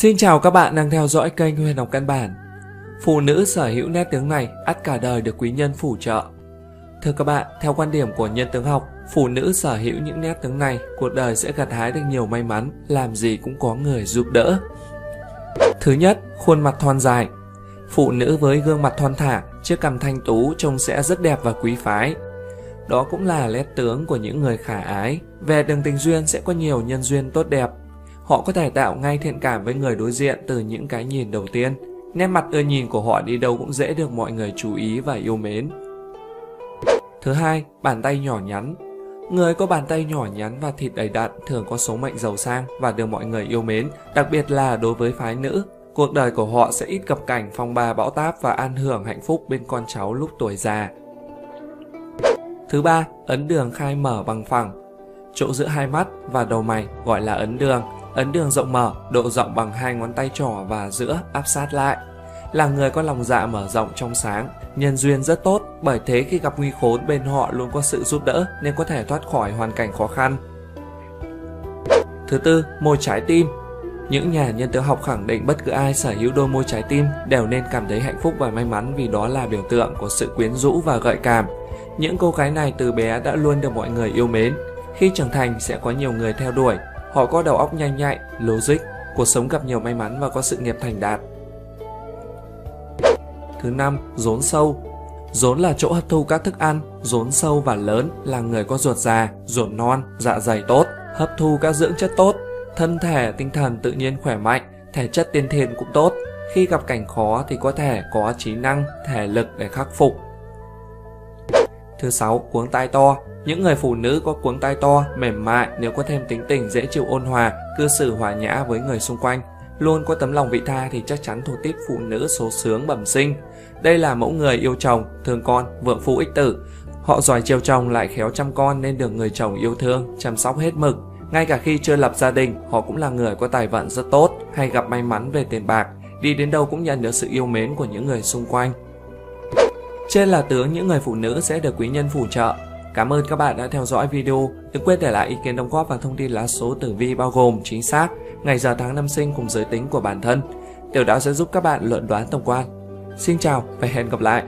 Xin chào các bạn đang theo dõi kênh Huyền học căn bản. Phụ nữ sở hữu nét tướng này ắt cả đời được quý nhân phù trợ. Thưa các bạn, theo quan điểm của nhân tướng học, phụ nữ sở hữu những nét tướng này, cuộc đời sẽ gặt hái được nhiều may mắn, làm gì cũng có người giúp đỡ. Thứ nhất, khuôn mặt thon dài. Phụ nữ với gương mặt thon thả, chiếc cằm thanh tú trông sẽ rất đẹp và quý phái. Đó cũng là nét tướng của những người khả ái. Về đường tình duyên sẽ có nhiều nhân duyên tốt đẹp, Họ có thể tạo ngay thiện cảm với người đối diện từ những cái nhìn đầu tiên. Nét mặt ưa nhìn của họ đi đâu cũng dễ được mọi người chú ý và yêu mến. Thứ hai, bàn tay nhỏ nhắn. Người có bàn tay nhỏ nhắn và thịt đầy đặn thường có số mệnh giàu sang và được mọi người yêu mến, đặc biệt là đối với phái nữ. Cuộc đời của họ sẽ ít gặp cảnh phong ba bão táp và an hưởng hạnh phúc bên con cháu lúc tuổi già. Thứ ba, ấn đường khai mở bằng phẳng. Chỗ giữa hai mắt và đầu mày gọi là ấn đường, Ấn đường rộng mở, độ rộng bằng hai ngón tay trỏ và giữa áp sát lại. Là người có lòng dạ mở rộng trong sáng, nhân duyên rất tốt, bởi thế khi gặp nguy khốn bên họ luôn có sự giúp đỡ nên có thể thoát khỏi hoàn cảnh khó khăn. Thứ tư, môi trái tim. Những nhà nhân tướng học khẳng định bất cứ ai sở hữu đôi môi trái tim đều nên cảm thấy hạnh phúc và may mắn vì đó là biểu tượng của sự quyến rũ và gợi cảm. Những cô gái này từ bé đã luôn được mọi người yêu mến. Khi trưởng thành sẽ có nhiều người theo đuổi, Họ có đầu óc nhanh nhạy, logic, cuộc sống gặp nhiều may mắn và có sự nghiệp thành đạt. Thứ năm, rốn sâu. Rốn là chỗ hấp thu các thức ăn, rốn sâu và lớn là người có ruột già, ruột non, dạ dày tốt, hấp thu các dưỡng chất tốt, thân thể, tinh thần tự nhiên khỏe mạnh, thể chất tiên thiên cũng tốt. Khi gặp cảnh khó thì có thể có trí năng, thể lực để khắc phục. Thứ sáu, cuống tai to. Những người phụ nữ có cuống tai to, mềm mại nếu có thêm tính tình dễ chịu ôn hòa, cư xử hòa nhã với người xung quanh, luôn có tấm lòng vị tha thì chắc chắn thuộc tiếp phụ nữ số sướng bẩm sinh. Đây là mẫu người yêu chồng, thương con, vượng phu ích tử. Họ giỏi chiều chồng lại khéo chăm con nên được người chồng yêu thương, chăm sóc hết mực. Ngay cả khi chưa lập gia đình, họ cũng là người có tài vận rất tốt, hay gặp may mắn về tiền bạc, đi đến đâu cũng nhận được sự yêu mến của những người xung quanh. Trên là tướng những người phụ nữ sẽ được quý nhân phù trợ. Cảm ơn các bạn đã theo dõi video. Đừng quên để lại ý kiến đóng góp và thông tin lá số tử vi bao gồm chính xác, ngày giờ tháng năm sinh cùng giới tính của bản thân. Điều đó sẽ giúp các bạn luận đoán tổng quan. Xin chào và hẹn gặp lại.